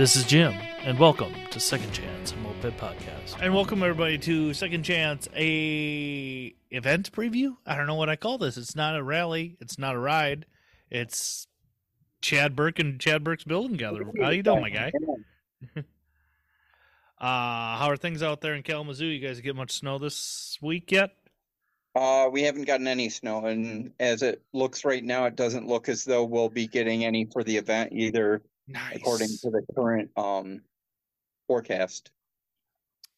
This is Jim, and welcome to Second Chance Moped Podcast. And welcome everybody to Second Chance, a event preview. I don't know what I call this. It's not a rally. It's not a ride. It's Chad Burke and Chad Burke's Build and Gather. How you doing, my guy? uh, how are things out there in Kalamazoo? You guys get much snow this week yet? Uh, we haven't gotten any snow, and as it looks right now, it doesn't look as though we'll be getting any for the event either, Nice. according to the current um forecast.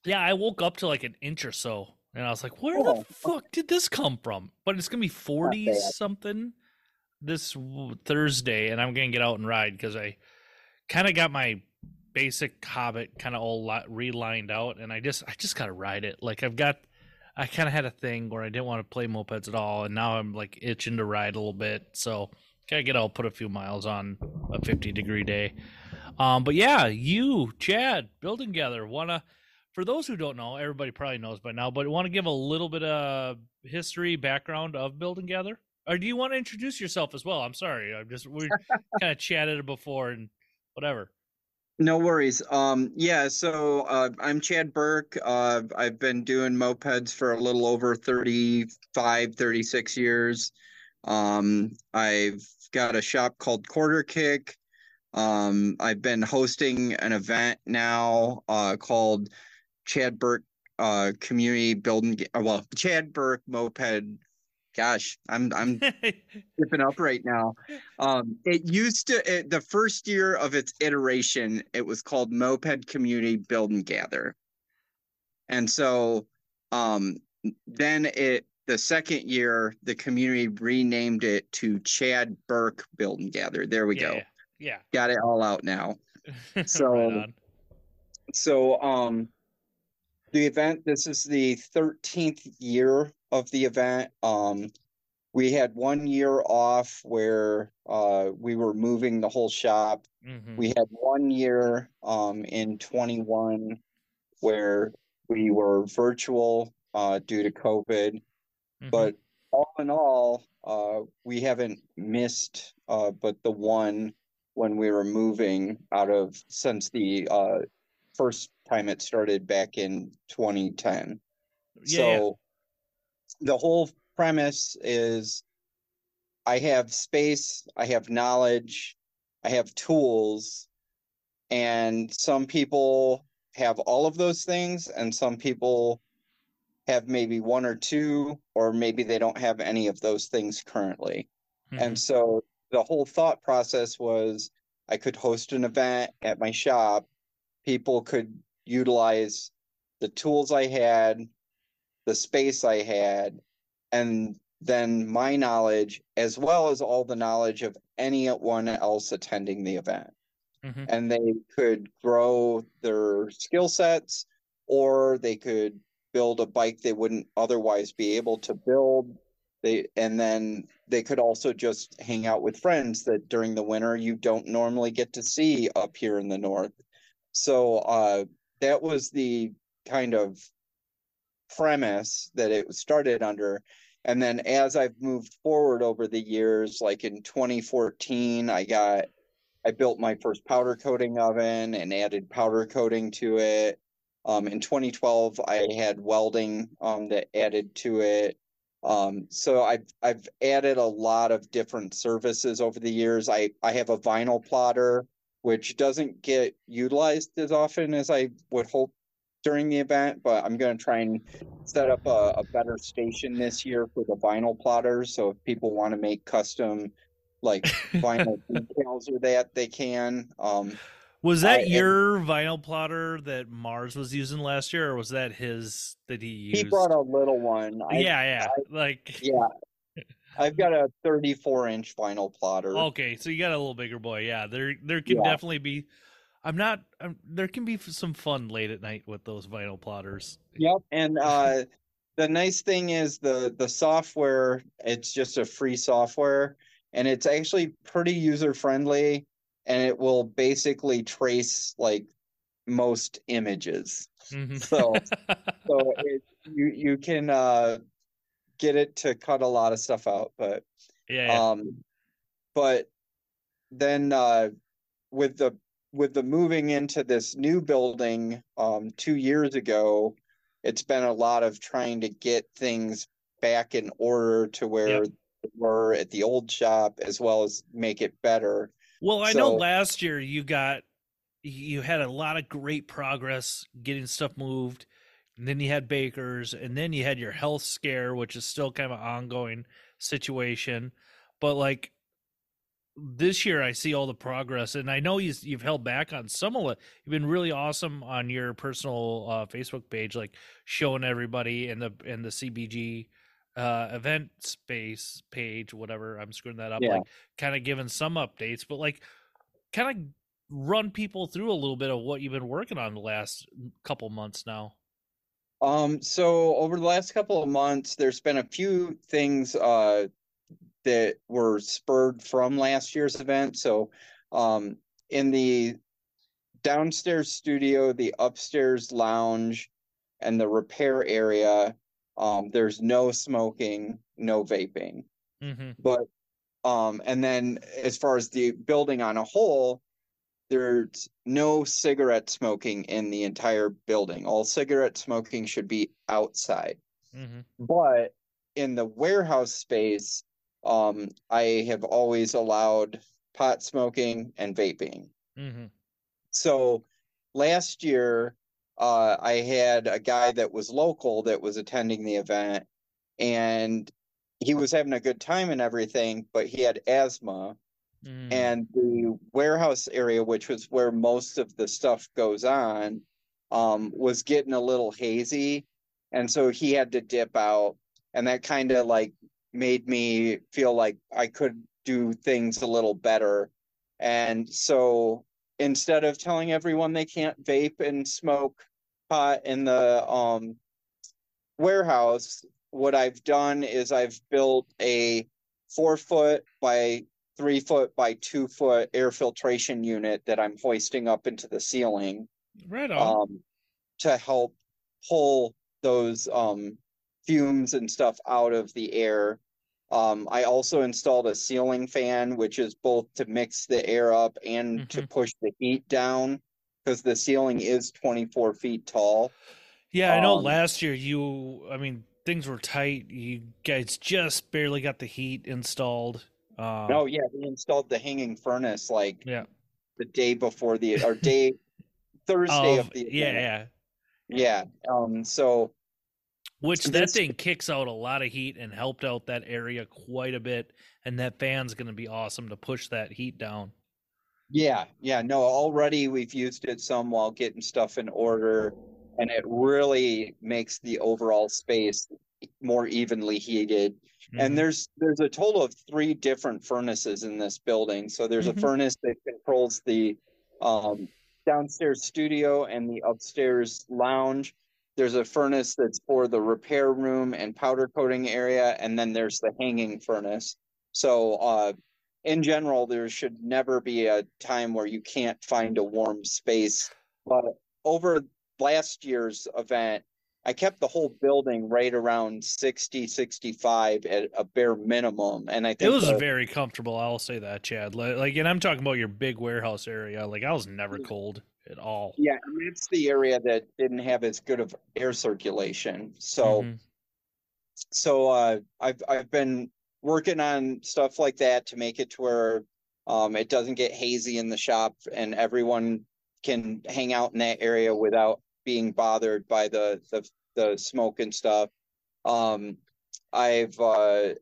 Yeah, I woke up to like an inch or so, and I was like, "Where Oh. the fuck did this come from?" But it's gonna be forty something this Thursday, and I'm gonna get out and ride because I kind of got my basic Hobbit kind of all li- relined out, and I just I just gotta ride it. Like I've got, I kind of had a thing where I didn't want to play mopeds at all, and now I'm like itching to ride a little bit. So gotta get out, put a few miles on a 50 degree day. Um, but yeah, you, Chad, Build and Gather, wanna for those who don't know, everybody probably knows by now, but want to give a little bit of history, background of Build and Gather, or do you want to introduce yourself as well? I'm sorry, I'm just we kind of chatted before and whatever. No worries. Um, yeah, so uh, I'm Chad Burke. Uh, I've been doing mopeds for a little over 35, 36 years. Um, I've got a shop called Quarter Kick. Um, I've been hosting an event now uh, called Chad Burke uh, Community Building. Well, Chad Burke Moped. Gosh, I'm I'm tripping up right now. Um, it used to it, the first year of its iteration, it was called Moped Community Build and Gather, and so um, then it the second year the community renamed it to Chad Burke Build and Gather. There we go, Yeah, got it all out now. So- Right. So um, the event this is the thirteenth year of the event. Um, we had one year off where uh, we were moving the whole shop. Mhm. We had one year um, in 21 where we were virtual uh, due to COVID. Mhm. But all in all, uh, we haven't missed uh, but the one when we were moving out of since the uh, first time it started back in 2010. yeah, yeah. So the whole premise is I have space, I have knowledge, I have tools, and some people have all of those things, and some people have maybe one or two, or maybe they don't have any of those things currently. Mhm. And so the whole thought process was I could host an event at my shop. People could utilize the tools I had, the space I had, and then my knowledge, as well as all the knowledge of anyone else attending the event. Mhm. And they could grow their skill sets, or they could build a bike they wouldn't otherwise be able to build. They and then they could also just hang out with friends that during the winter you don't normally get to see up here in the north. So uh that was the kind of premise that it started under. And then as i've moved forward over the years like in 2014 i got i built my first powder coating oven and added powder coating to it um, in 2012, I had welding um, that added to it. Um, so I've I've added a lot of different services over the years. I I have a vinyl plotter which doesn't get utilized as often as I would hope during the event, but I'm going to try and set up a, a better station this year for the vinyl plotters. So if people want to make custom like vinyl details or that, they can. Um, Was that I- your vinyl plotter that Mars was using last year, or was that his that he used? he brought a little one. I, yeah, yeah. like Yeah. I've got a 34 inch vinyl plotter. okay, so you got a little bigger boy. Yeah, there there can Yeah. definitely be. I'm not. I'm, there can be some fun late at night with those vinyl plotters. Yep. And uh, the nice thing is the the software, it's just a free software and it's actually pretty user friendly and it will basically trace like most images. Mhm. So so it, you you can uh get it to cut a lot of stuff out, but yeah, yeah. Um, but then uh, with the with the moving into this new building um, two years ago, it's been a lot of trying to get things back in order to where Yep. they were at the old shop, as well as make it better. Well, I know last year you got you had a lot of great progress getting stuff moved. And then you had bakers, and then you had your health scare, which is still kind of an ongoing situation. But like this year, I see all the progress, and I know you, you've held back on some of it. You've been really awesome on your personal uh, Facebook page, like showing everybody in the in the CBG uh, event space page, whatever. I'm screwing that up, Yeah. like kind of giving some updates, but like kind of run people through a little bit of what you've been working on the last couple months now. Um, so over the last couple of months, there's been a few things uh that were spurred from last year's event. So um in the downstairs studio, the upstairs lounge, and the repair area, um, there's no smoking, no vaping. Mm-hmm. But um, and then as far as the building on a whole, there's no cigarette smoking in the entire building. All cigarette smoking should be outside. Mm-hmm. But in the warehouse space, um, I have always allowed pot smoking and vaping. Mm-hmm. So last year, uh, I had a guy that was local that was attending the event, and he was having a good time and everything, but he had asthma. Mm-hmm. And the warehouse area, which was where most of the stuff goes on, um, was getting a little hazy. And so he had to dip out. And that kind of like made me feel like I could do things a little better. And so instead of telling everyone they can't vape and smoke pot in the um, warehouse, what I've done is I've built a four foot by three foot by two foot air filtration unit that I'm hoisting up into the ceiling right on. um, to help pull those um, fumes and stuff out of the air. Um, I also installed a ceiling fan, which is both to mix the air up and to push the heat down because the ceiling is 24 feet tall. yeah, I know. um, Last year, you, I mean, things were tight. You guys just barely got the heat installed. Um, Oh, yeah, we installed the hanging furnace like yeah. the day before the or day Thursday Of- of the yeah, yeah. yeah. Um, so Which that thing kicks out a lot of heat and helped out that area quite a bit. And that fan's going to be awesome to push that heat down. Yeah, yeah, no, already we've used it some while getting stuff in order, and it really makes the overall space more evenly heated. Mhm. And there's there's a total of three different furnaces in this building. So there's Mhm. a furnace that controls the um, downstairs studio and the upstairs lounge. There's a furnace that's for the repair room and powder coating area, and then there's the hanging furnace. So uh, in general, there should never be a time where you can't find a warm space. But over last year's event, I kept the whole building right around 60, 65 at a bare minimum. And I think It was the- very comfortable. I'll say that, Chad. Like, like, and I'm talking about your big warehouse area. Like, I was never cold at all. yeah, and that's the area that didn't have as good of air circulation. So Mhm. so uh, I've I've been working on stuff like that to make it to where um, it doesn't get hazy in the shop and everyone can hang out in that area without being bothered by the the, the smoke and stuff. Um, I've uh,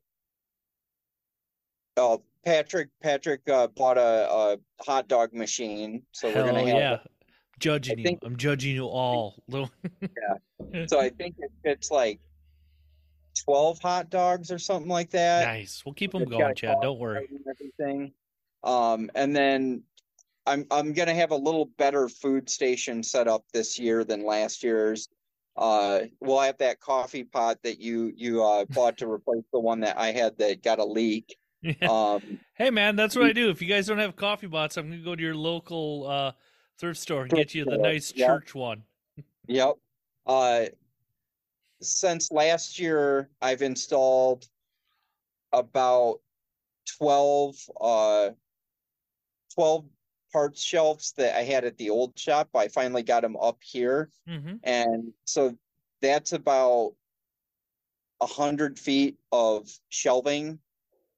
oh, Patrick Patrick uh, bought a, a hot dog machine, so we're gonna have yeah. Judging I think- you. I'm judging you all. Little- so I think it, it's like twelve hot dogs or something like that. nice. We'll keep them It's going, Chad. Don't worry. and everything. Um, and then I'm I'm gonna have a little better food station set up this year than last year's. Uh, we'll have that coffee pot that you you uh bought to replace the one that I had that got a leak. Um, hey, man, that's what I do. If you guys don't have coffee bots, I'm going to go to your local uh, thrift store and get you the nice yeah. church one. Yep. Uh, since last year, I've installed about 12, uh, 12 parts shelves that I had at the old shop. I finally got them up here, Mm-hmm. and so that's about a hundred feet of shelving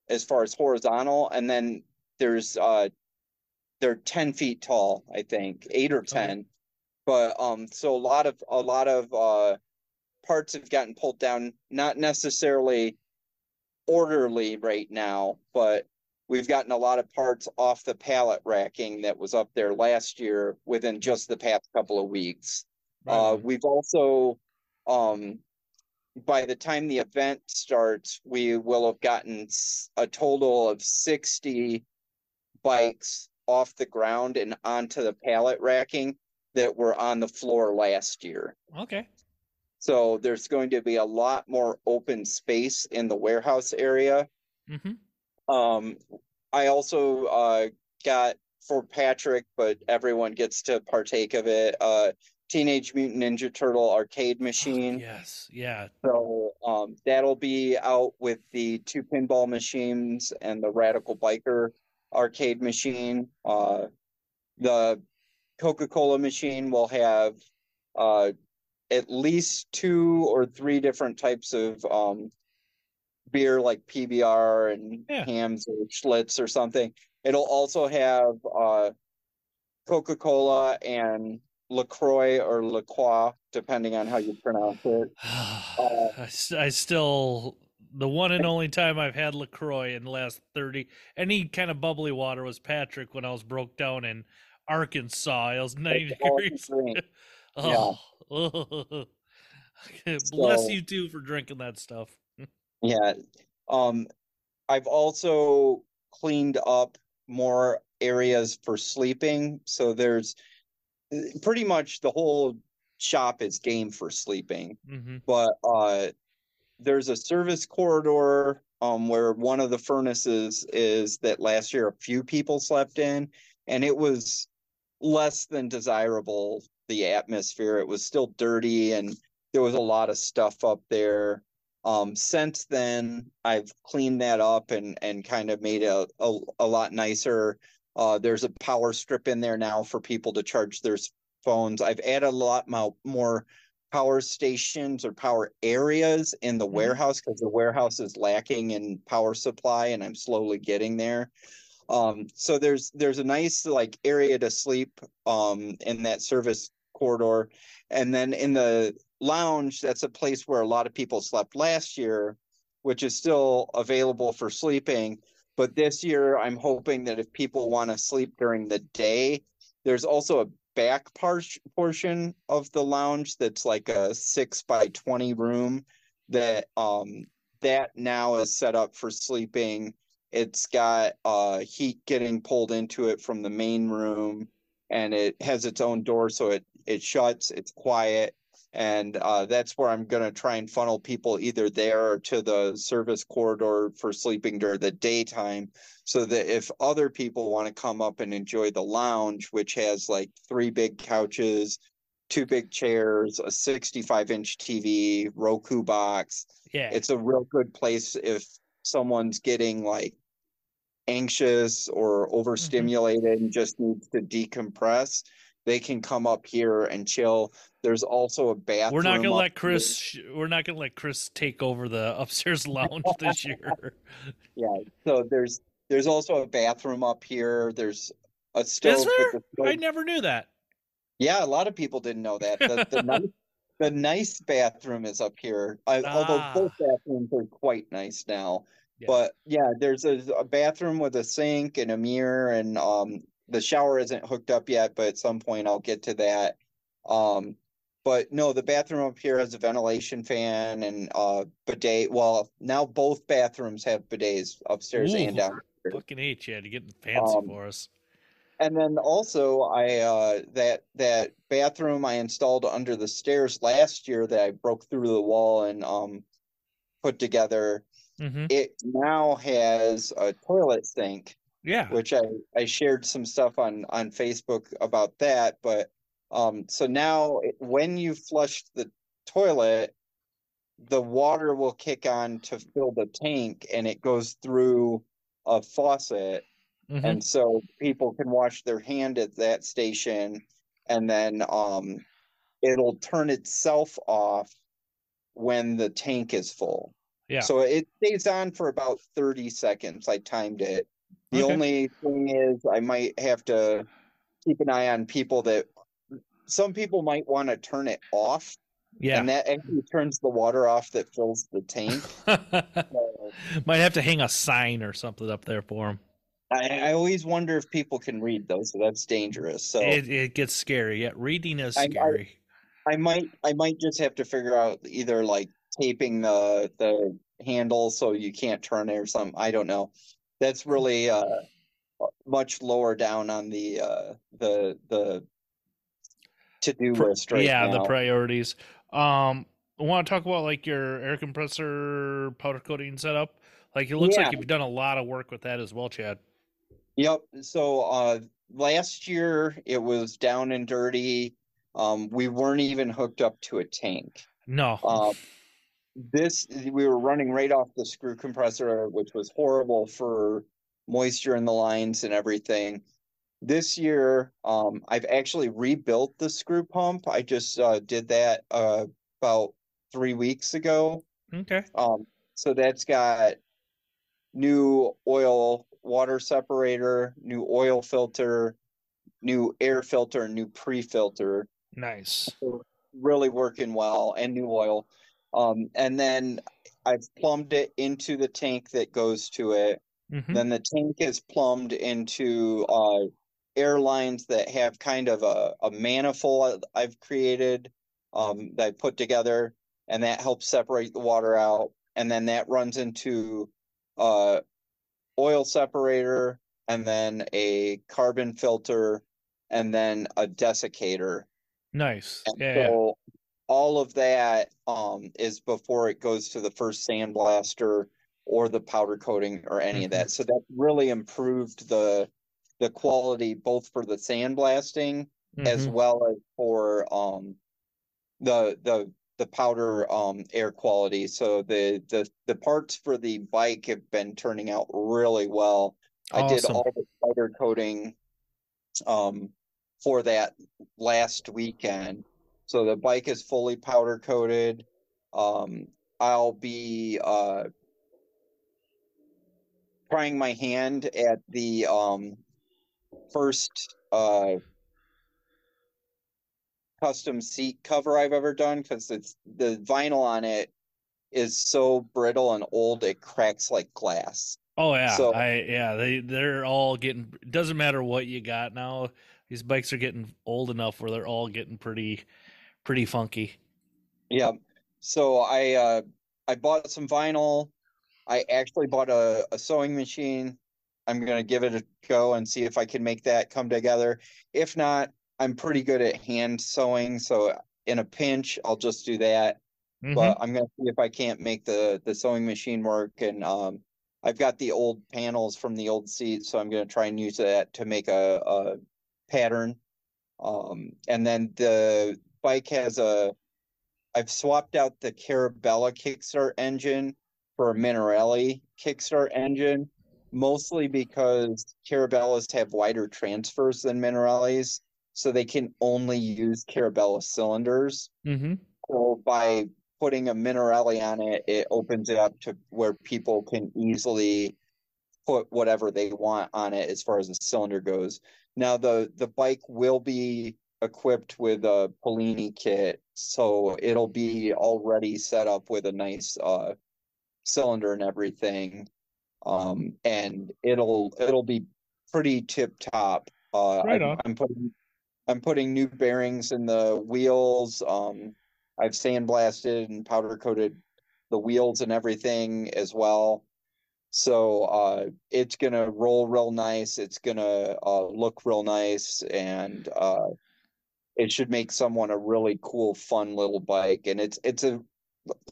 as far as horizontal, and then there's uh they're ten feet tall, I think, eight or Okay. ten. But um, so a lot of a lot of uh parts have gotten pulled down, not necessarily orderly right now, but we've gotten a lot of parts off the pallet racking that was up there last year within just the past couple of weeks. Uh, we've also, um, by the time the event starts, we will have gotten a total of 60 bikes off the ground and onto the pallet racking that were on the floor last year. okay. So there's going to be a lot more open space in the warehouse area. Mm-hmm. Um, I also uh, got for Patrick, but everyone gets to partake of it. Uh, Teenage Mutant Ninja Turtle arcade machine. Yes. Yeah. So um, that'll be out with the two pinball machines and the Radical Biker arcade machine. Uh, the Coca Cola machine will have uh, at least two or three different types of um, beer, like PBR and Yeah. Hamm's or Schlitz or something. It'll also have uh, Coca Cola and LaCroix or LaCroix, depending on how you pronounce it. I still the one and only time I've had Lacroix in the last thirty any kind of bubbly water was Patrick when I was broke down in Arkansas. I was ninety all I can degrees. drink. Oh, bless So- you too for drinking that stuff. Yeah. Um, I've also cleaned up more areas for sleeping. So there's pretty much the whole shop is game for sleeping. hmm But uh, there's a service corridor um, where one of the furnaces is that last year a few people slept in, and it was less than desirable. The atmosphere, it was still dirty, and there was a lot of stuff up there. Um, since then, I've cleaned that up and and kind of made it a, a, a lot nicer. Uh, there's a power strip in there now for people to charge their phones. I've added a lot more power stations or power areas in the Mhm. warehouse because the warehouse is lacking in power supply, and I'm slowly getting there. Um, so there's there's a nice like area to sleep um in that service corridor, and then in the lounge, that's a place where a lot of people slept last year, which is still available for sleeping. But this year, I'm hoping that if people want to sleep during the day, there's also a back par- portion of the lounge that's like a six by 20 room that um that now is set up for sleeping. It's got uh heat getting pulled into it from the main room and it has its own door so it it shuts it's quiet and uh that's where i'm going to try and funnel people either there or to the service corridor for sleeping during the daytime so that if other people want to come up and enjoy the lounge which has like three big couches two big chairs a 65 inch tv roku box Yeah. it's a real good place if someone's getting like anxious or overstimulated and just needs to decompress they can come up here and chill there's also a bathroom we're not gonna let. Chris. sh- We're not gonna let Chris take over the upstairs lounge this year. yeah so there's there's also a bathroom up here there's a stove Is there? the stove I never knew that. Yeah, a lot of people didn't know that. The, the, nice, the nice bathroom is up here. I, Although Ah. both bathrooms are quite nice now. Yeah. But yeah, there's a, a bathroom with a sink and a mirror, and um, the shower isn't hooked up yet, but at some point I'll get to that. Um, but no, the bathroom up here has a ventilation fan and uh bidet. Well, now both bathrooms have bidets upstairs Ooh. and down. Fucking you had to get fancy Um, for us. And then also I uh that that bathroom I installed under the stairs last year that I broke through the wall and um put together. hmm It now has a toilet sink, Yeah. which I I shared some stuff on on Facebook about that, but um so now when you flush the toilet the water will kick on to fill the tank and it goes through a faucet Mhm. and so people can wash their hand at that station and then um it'll turn itself off when the tank is full Yeah. so it stays on for about 30 seconds i timed it the Okay. only thing is i might have to keep an eye on people that some people might want to turn it off yeah. and that actually turns the water off that fills the tank So Might have to hang a sign or something up there for them. I, I always wonder if people can read those so that's dangerous so It, it gets scary. Yeah, reading is I- I- scary. I might I might just have to figure out either like taping the the handle so you can't turn it or something. I don't know. That's really uh much lower down on the uh the the to do list right yeah, now. the priorities. Um, I want to talk about like your air compressor powder coating setup. Like it looks Yeah. like you've done a lot of work with that as well, Chad. Yep. So uh last year it was down and dirty. Um we weren't even hooked up to a tank. No. Um, this we were running right off the screw compressor, which was horrible for moisture in the lines and everything. This year, um, I've actually rebuilt the screw pump. I just uh, did that uh, about three weeks ago. okay. Um, so that's got new oil water separator, new oil filter, new air filter, new pre-filter Nice. really working well and new oil. Um, and then I've plumbed it into the tank that goes to it. hmm Then the tank is plumbed into uh, air lines that have kind of a, a manifold I've created um, that I put together, and that helps separate the water out. And then that runs into uh, oil separator, and then a carbon filter, and then a desiccator. Nice. And Yeah. yeah. so all of that um, is before it goes to the first sandblaster or the powder coating or any of Mm-hmm. that. So that really improved the the quality both for the sandblasting as Mhm. well as for um the the the powder um air quality. So the the the parts for the bike have been turning out really well. I did all the powder coating um for that last weekend. So the bike is fully powder coated. Um I'll be uh trying my hand at the um first uh custom seat cover I've ever done because it's the vinyl on it is so brittle and old it cracks like glass. Oh yeah. So- I yeah, they they're all getting it doesn't matter what you got now. These bikes are getting old enough where they're all getting pretty pretty funky. Yeah. So I uh I bought some vinyl. I actually bought a, a sewing machine. I'm gonna give it a go and see if I can make that come together. If not, I'm pretty good at hand sewing, so in a pinch, I'll just do that. Mhm. But I'm gonna see if I can't make the the sewing machine work. And um, I've got the old panels from the old seat, so I'm gonna try and use that to make a, a pattern. Um, and then the bike has a. I've swapped out the Carabela kickstart engine for a Minarelli kickstart engine, mostly because Carabelas have wider transfers than Minarellis, so they can only use Carabela cylinders. Mhm. So by putting a Minarelli on it, it opens it up to where people can easily put whatever they want on it as far as the cylinder goes. Now the the bike will be equipped with a Polini kit, so it'll be already set up with a nice uh cylinder and everything. Um and it'll it'll be pretty tip top. Uh Right I'm. I'm putting I'm putting new bearings in the wheels. Um I've sandblasted and powder coated the wheels and everything as well. So uh, it's gonna roll real nice. It's gonna uh, look real nice, and uh, it should make someone a really cool, fun little bike. And it's it's a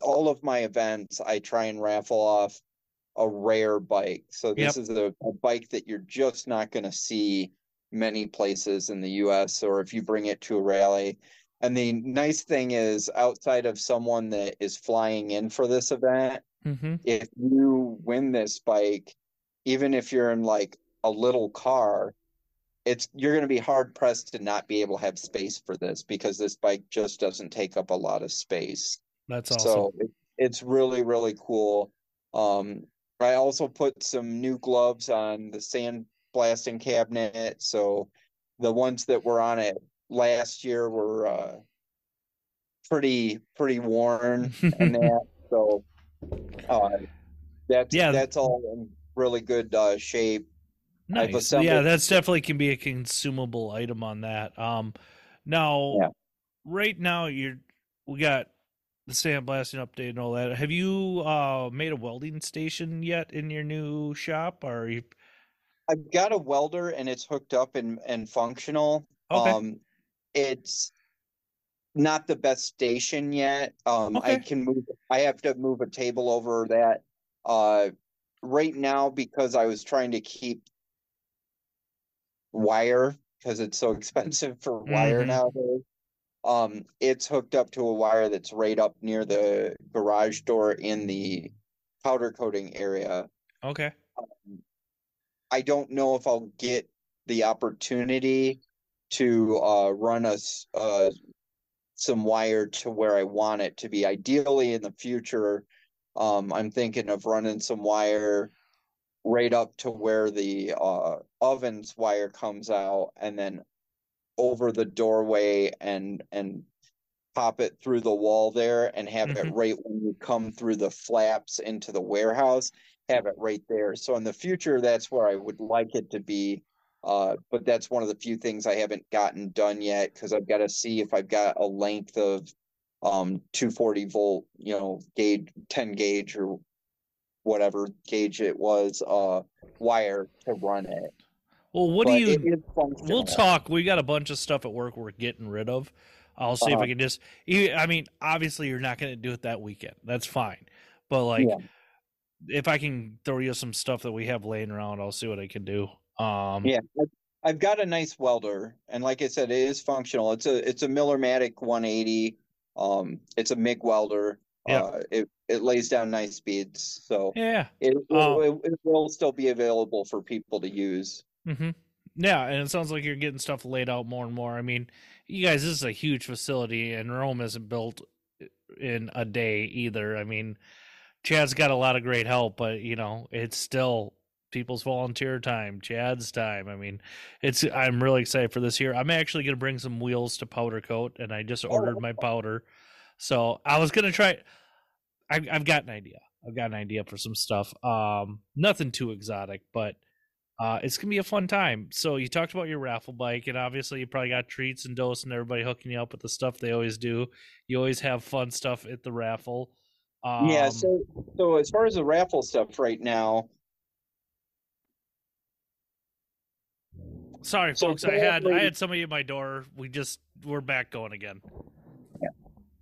all of my events. I try and raffle off a rare bike. So this is a, a bike that you're just not gonna see many places in the U.S. or if you bring it to a rally. And the nice thing is, outside of someone that is flying in for this event, Mhm. if you win this bike, even if you're in like a little car, it's you're going to be hard pressed to not be able to have space for this because this bike just doesn't take up a lot of space. That's awesome. So it, it's really really cool. Um, I also put some new gloves on the sand blasting cabinet, so the ones that were on it last year were uh, pretty pretty worn and that. So uh, that's Yeah. that's all in really good uh, shape. Nice. Yeah, that's definitely can be a consumable item on that. Um now Yeah. right now you're we got the sandblasting update and all that. Have you uh made a welding station yet in your new shop or you I've got a welder and it's hooked up and and functional. Okay. Um, it's not the best station yet. Um, I can move. I have to move a table over that. Uh, right now because I was trying to keep wire because it's so expensive for wire Mhm. nowadays. Um, it's hooked up to a wire that's right up near the garage door in the powder coating area. Okay. I don't know if I'll get the opportunity to uh, run us uh, some wire to where I want it to be. Ideally, in the future, um, I'm thinking of running some wire right up to where the uh, oven's wire comes out, and then over the doorway and and pop it through the wall there, and have it Mhm. right when you come through the flaps into the warehouse have it right there. So in the future, that's where I would like it to be. Uh, but that's one of the few things I haven't gotten done yet because I've got to see if I've got a length of um 240 volt, you know, gauge 10 gauge or whatever gauge it was, uh wire to run it. Well, what But do you We'll talk. We got a bunch of stuff at work we're getting rid of. I'll see if I Uh-huh. can just. I mean, obviously, you're not going to do it that weekend. That's fine. But like, Yeah. if I can throw you some stuff that we have laying around, I'll see what I can do. Um, Yeah, I've got a nice welder, and like I said, it is functional. It's a it's a Millermatic 180. Um, it's a MIG welder. Yeah. Uh, it it lays down nice beads, so yeah. it, Uh, it it will still be available for people to use. Hmm Yeah, and it sounds like you're getting stuff laid out more and more. I mean, you guys, this is a huge facility, and Rome isn't built in a day either. I mean, Chad's got a lot of great help, but you know, it's still people's volunteer time, Chad's time. I mean, it's I'm really excited for this year. I'm actually going to bring some wheels to powder coat, and I just ordered my powder. So I was going to try. I, I've got an idea. I've got an idea for some stuff. Um, nothing too exotic, but uh, it's gonna be a fun time. So you talked about your raffle bike, and obviously you probably got treats and dose and everybody hooking you up with the stuff they always do. You always have fun stuff at the raffle. Um, yeah. So so as far as the raffle stuff right now, sorry, so folks. I had I had somebody at my door. We just we're back going again. Yeah.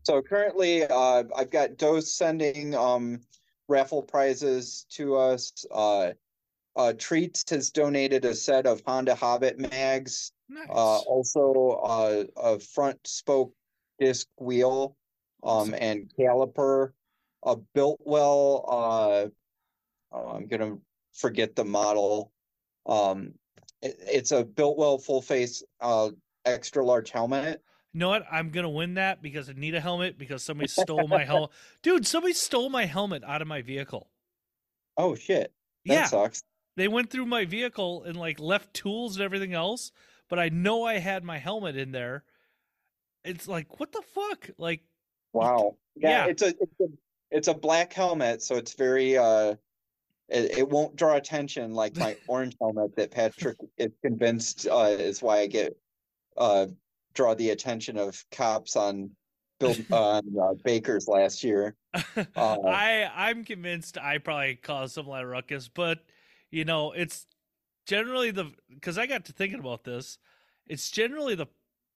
So currently, uh, I've got Dose sending um, raffle prizes to us. Uh, uh, Treats has donated a set of Honda Hobbit mags. Nice. Uh, also, uh, a front spoke disc wheel um, and caliper. A Biltwell. Uh, oh, I'm gonna forget the model. Um, it- it's a Biltwell full face uh, extra large helmet. you know what? I'm gonna win that because I need a helmet because somebody stole my helmet. Dude, somebody stole my helmet out of my vehicle. Oh shit! That yeah, sucks. They went through my vehicle and like left tools and everything else, but I know I had my helmet in there. It's like, what the fuck? Like, Wow. Yeah, Yeah. it's a it's a it's a black helmet, so it's very uh it, it won't draw attention like my orange helmet that Patrick is convinced uh is why I get uh draw the attention of cops on Bill on uh, Baker's last year. Uh, I I'm convinced I probably caused some lot of ruckus, but you know, it's generally the because I got to thinking about this. It's generally the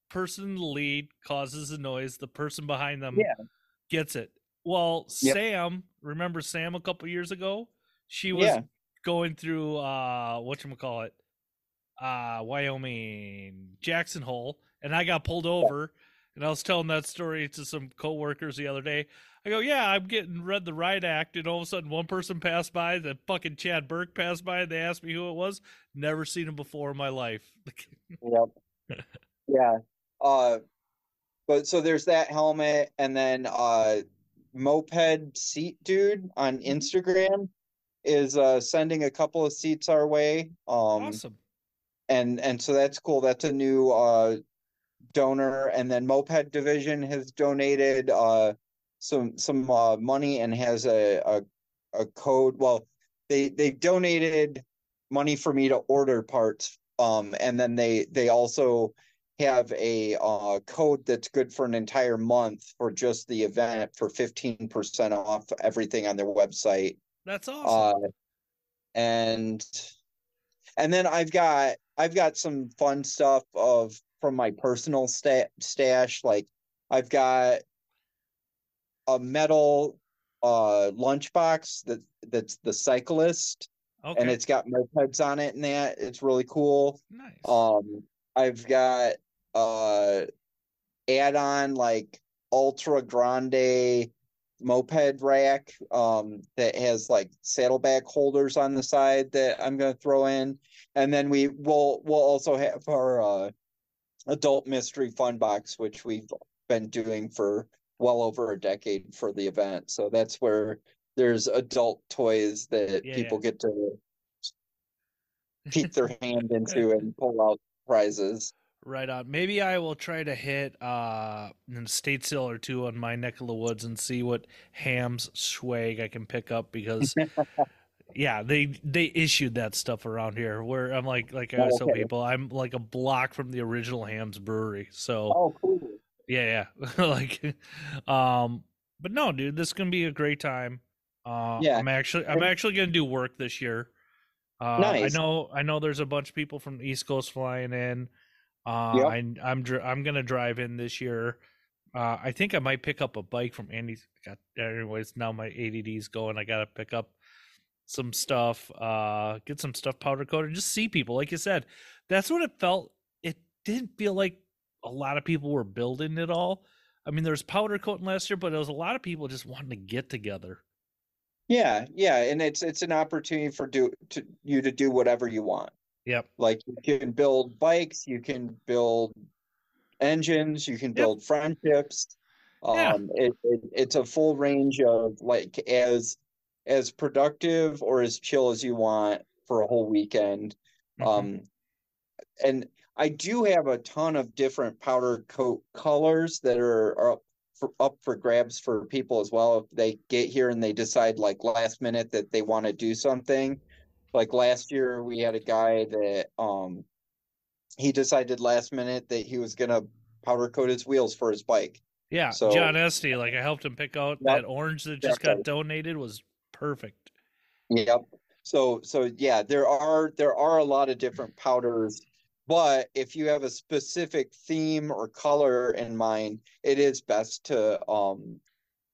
person in the lead causes the noise, the person behind them Yeah. gets it. Well, Yep. Sam, remember Sam a couple years ago? She was Yeah. going through uh whatchamacallit, uh Wyoming Jackson Hole, and I got pulled over And I was telling that story to some coworkers the other day. I go, yeah, I'm getting read the right act, and all of a sudden one person passed by, the fucking Chad Burke passed by, and they asked me who it was. Never seen him before in my life. yep. yeah. Uh, but so there's that helmet, and then uh, moped seat dude on Mm-hmm. Instagram is uh sending a couple of seats our way. Um, awesome. and and so that's cool. That's a new uh donor, and then Moped Division has donated uh some some uh, money and has a, a a code. Well, they they donated money for me to order parts, um, and then they they also have a uh code that's good for an entire month for just the event for 15% off everything on their website That's awesome. uh, and and then I've got I've got some fun stuff of from my personal sta- stash. Like I've got a metal uh lunchbox that that's the cyclist, okay. and it's got mopeds on it and that it's really cool. nice. Um, I've got uh add-on like ultra grande moped rack um that has like saddlebag holders on the side that I'm gonna throw in. And then we will we'll also have our uh adult mystery fun box, which we've been doing for well over a decade for the event. So that's where there's adult toys that Yeah, people get to peek their hand into and pull out prizes. Right on. Maybe I will try to hit uh an estate sale or two on my neck of the woods and see what Hamm's swag I can pick up because yeah, they they issued that stuff around here where I'm like like I always tell Okay. people, I'm like a block from the original Hamm's brewery. So Oh, cool. yeah, yeah. like um but no, dude, this is gonna be a great time. Uh Yeah. I'm actually I'm actually gonna do work this year. Uh, Nice. I know I know there's a bunch of people from the East Coast flying in. Uh, Yep. I, I'm I'm gonna drive in this year. Uh, I think I might pick up a bike from Andy's. Got anyways. Now my ADD's going. I gotta pick up some stuff. Uh, get some stuff powder coated. Just see people, like you said. That's what it felt. It didn't feel like a lot of people were building it all. I mean, there was powder coating last year, but it was a lot of people just wanting to get together. Yeah, yeah, and it's it's an opportunity for do to you to do whatever you want. Yep. Like you can build bikes, you can build engines, you can Yep. build friendships. Yeah. Um, it, it it's a full range of like as as productive or as chill as you want for a whole weekend. Mhm. Um, and I do have a ton of different powder coat colors that are, are up for up for grabs for people as well. If they get here and they decide like last minute that they want to do something. Like last year we had a guy that um he decided last minute that he was gonna powder coat his wheels for his bike. Yeah, So- John Esty, like I helped him pick out Yep. that orange that just got donated was perfect. Yep. So so yeah, there are there are a lot of different powders, but if you have a specific theme or color in mind, it is best to um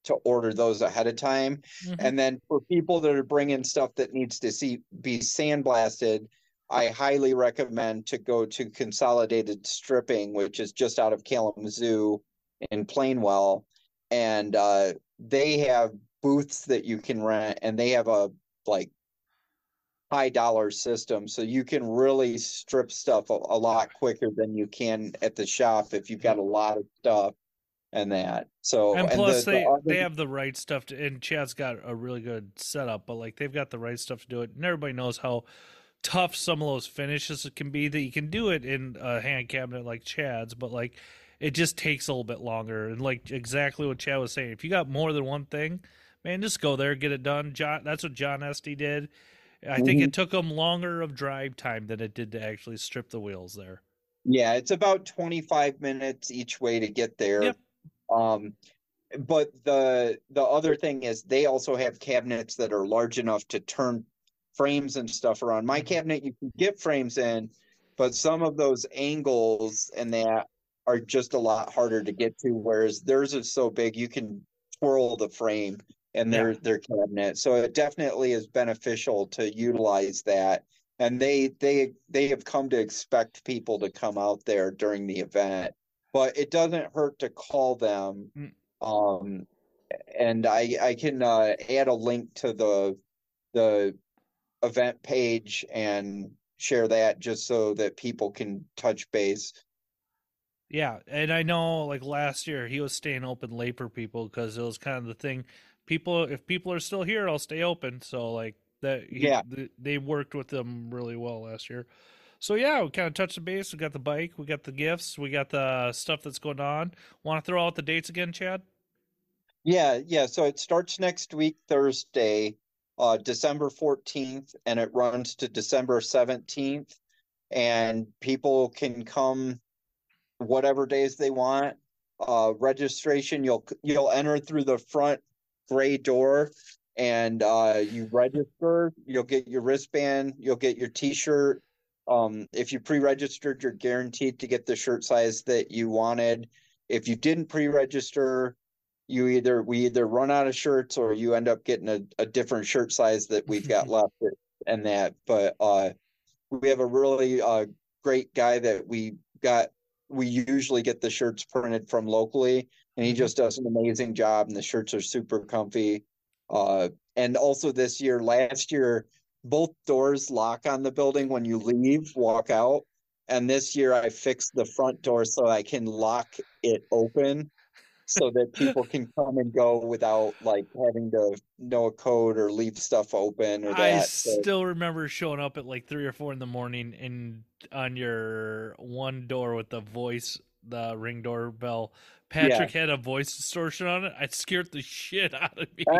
to order those ahead of time. Mhm. And then for people that are bringing stuff that needs to see be sandblasted, I highly recommend to go to Consolidated Stripping, which is just out of Kalamazoo in Plainwell, and uh, they have booths that you can rent, and they have a like high dollar system, so you can really strip stuff a, a lot quicker than you can at the shop if you've got a mm-hmm. lot of stuff and that. So and plus the- the they other- they have the right stuff to and Chad's got a really good setup, but like they've got the right stuff to do it. And everybody knows how tough some of those finishes can be that you can do it in a hand cabinet like Chad's, but like it just takes a little bit longer. And like exactly what Chad was saying, if you got more than one thing, man, just go there, get it done. John that's what John Esty did. I think Mhm. it took him longer of drive time than it did to actually strip the wheels there. Yeah, it's about 25 minutes each way to get there. Yep. Um, but the the other thing is they also have cabinets that are large enough to turn frames and stuff around. My cabinet you can get frames in, but some of those angles and that are just a lot harder to get to, whereas theirs is so big you can twirl the frame in their their cabinet. So it definitely is beneficial to utilize that. And they they they have come to expect people to come out there during the event. but it doesn't hurt to call them. Mm. Um, and I I can uh, add a link to the the event page and share that just so that people can touch base. Yeah, and I know like last year he was staying open late for people because it was kind of the thing. People, if people are still here, I'll stay open. So like that, he, Yeah. th- they worked with them really well last year. So yeah, we kind of touched the base. We got the bike, we got the gifts, we got the stuff that's going on. Want to throw out the dates again, Chad? Yeah, yeah. So it starts next week, Thursday, uh, December 14th, and it runs to December 17th. And people can come whatever days they want. Uh, registration, you'll you'll enter through the front gray door and uh, you register. You'll get your wristband, you'll get your t-shirt. Um, if you pre-registered, you're guaranteed to get the shirt size that you wanted. If you didn't pre-register, you either we either run out of shirts or you end up getting a, a different shirt size that we've got left and that but uh we have a really uh great guy that we got we usually get the shirts printed from locally and he just does an amazing job and the shirts are super comfy uh and also this year last year both doors lock on the building when you leave walk out and this year i fixed the front door so i can lock it open so that people can come and go without like having to know a code or leave stuff open or I that. So, still remember showing up at like three or four in the morning and on your one door with the voice, the ring doorbell. Patrick had a voice distortion on it. It scared the shit out of me.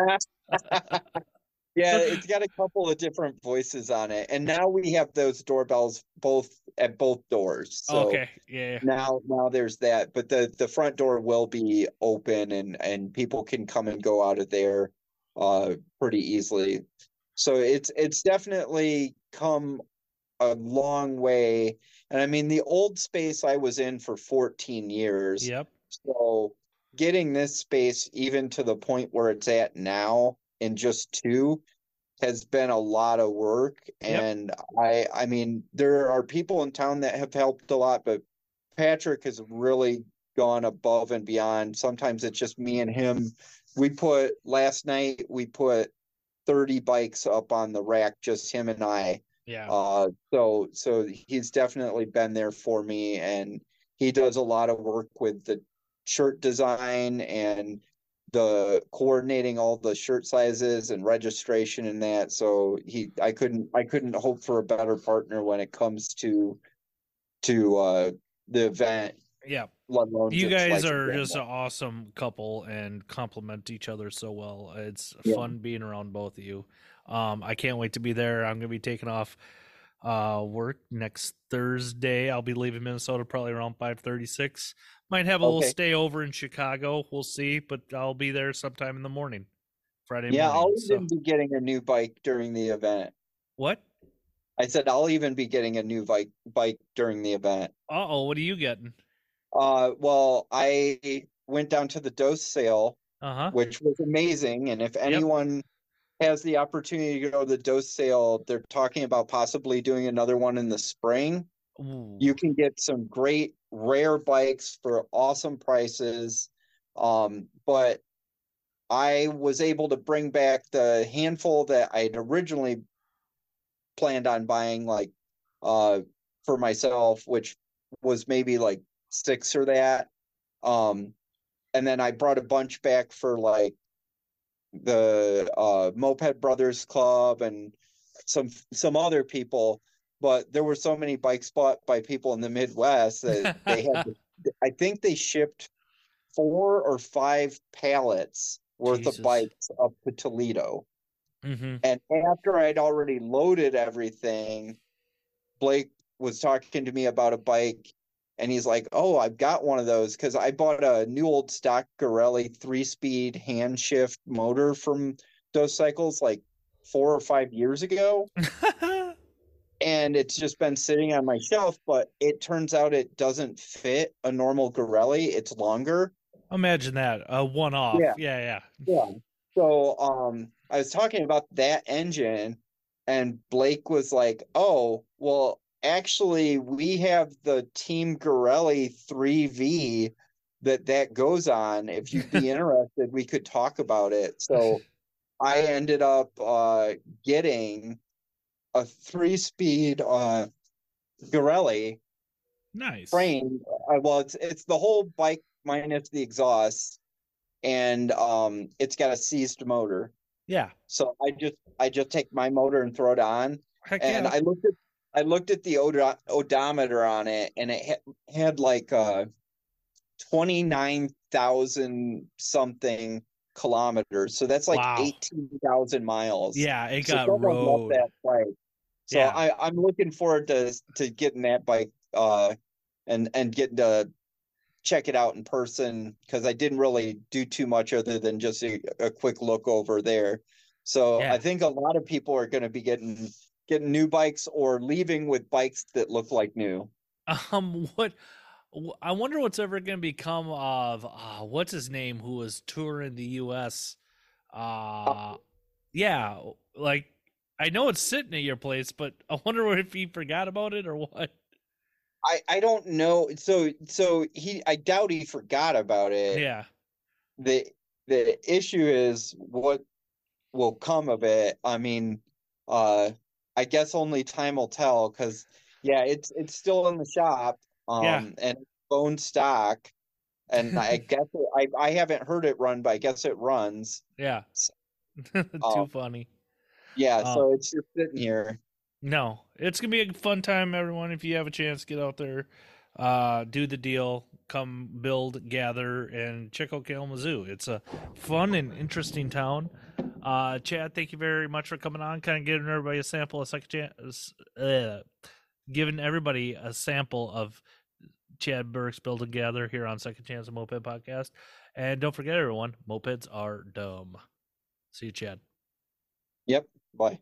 yeah, it's got a couple of different voices on it, and now we have those doorbells both at both doors. So okay, yeah, yeah. now now there's that, but the the front door will be open and and people can come and go out of there uh pretty easily. So it's it's definitely come a long way. And I mean the old space I was in for 14 years. Yep. So getting this space even to the point where it's at now in just two has been a lot of work Yep. and I I mean there are people in town that have helped a lot but Patrick has really gone above and beyond. Sometimes it's just me and him. We put last night we put 30 bikes up on the rack just him and I. Yeah. Uh, so so he's definitely been there for me, and he does a lot of work with the shirt design and the coordinating all the shirt sizes and registration and that. So he, I couldn't, I couldn't hope for a better partner when it comes to to uh the event. yeah. You guys like are just an awesome couple and complement each other so well. It's Yeah. fun being around both of you. Um, I can't wait to be there. I'm gonna be taking off uh work next Thursday. I'll be leaving Minnesota probably around five thirty six. Might have a little stay over in Chicago. We'll see, but I'll be there sometime in the morning. Friday Yeah, I'll. So even be getting a new bike during the event. what? I said I'll even be getting a new bike bike during the event. Uh oh, what are you getting? Uh, well, I went down to the dose sale, Uh huh. which was amazing. And if anyone has the opportunity to go to the dose sale, they're talking about possibly doing another one in the spring. You can get some great rare bikes for awesome prices. Um, but I was able to bring back the handful that I had originally planned on buying, like uh, for myself, which was maybe like six or that. Um, and then I brought a bunch back for like the uh, Moped Brothers Club and some some other people. But there were so many bikes bought by people in the Midwest that they had. To, I think they shipped four or five pallets worth Jesus. of bikes up to Toledo. mm-hmm. And after I'd already loaded everything, Blake was talking to me about a bike and he's like, Oh, I've got one of those because I bought a new old stock Garelli three speed hand shift motor from those cycles like four or five years ago. And it's just been sitting on my shelf, but it turns out it doesn't fit a normal Garelli. It's longer. Imagine that a one off. Yeah. yeah, yeah. Yeah. So um I was talking about that engine and Blake was like, "Oh, well, actually, we have the Team Garelli 3V that that goes on. If you'd be interested, we could talk about it. So I ended up uh, getting a three speed uh, Garelli Nice. frame. Uh, well, it's it's the whole bike minus the exhaust, and um, it's got a seized motor. Yeah. So I just I just take my motor and throw it on, Heck and yeah. I looked at I looked at the odo- odometer on it, and it had, had like uh twenty nine thousand something kilometers. So that's like Wow. eighteen thousand miles. yeah, it So got loved road. that bike. So Yeah. I, I'm looking forward to to getting that bike uh and and getting to check it out in person because I didn't really do too much other than just a, a quick look over there. So Yeah. I think a lot of people are going to be getting getting new bikes or leaving with bikes that look like new. Um, what? I wonder what's ever going to become of uh, what's his name who was touring the U.S. Uh, yeah, like I know it's sitting at your place, but I wonder if he forgot about it or what. I I don't know. So so he I doubt he forgot about it. Yeah, the the issue is what will come of it. I mean, uh, I guess only time will tell. Because yeah, it's it's still in the shop, um, Yeah. and bone stock, and I guess it, I I haven't heard it run, but I guess it runs. yeah. S- Too um, funny. Yeah, Um, so it's just sitting here. No, it's gonna be a fun time, everyone. If you have a chance, get out there, uh, do the deal, come build, gather, and check out Kalamazoo. It's a fun and interesting town. Uh, Chad, thank you very much for coming on. Kind of giving everybody a sample, a second chance, uh, giving everybody a sample of Chad Burks, Build and Gather here on Second Chance of Moped Podcast. And don't forget, everyone, mopeds are dumb. See you, Chad. Yep. Bye.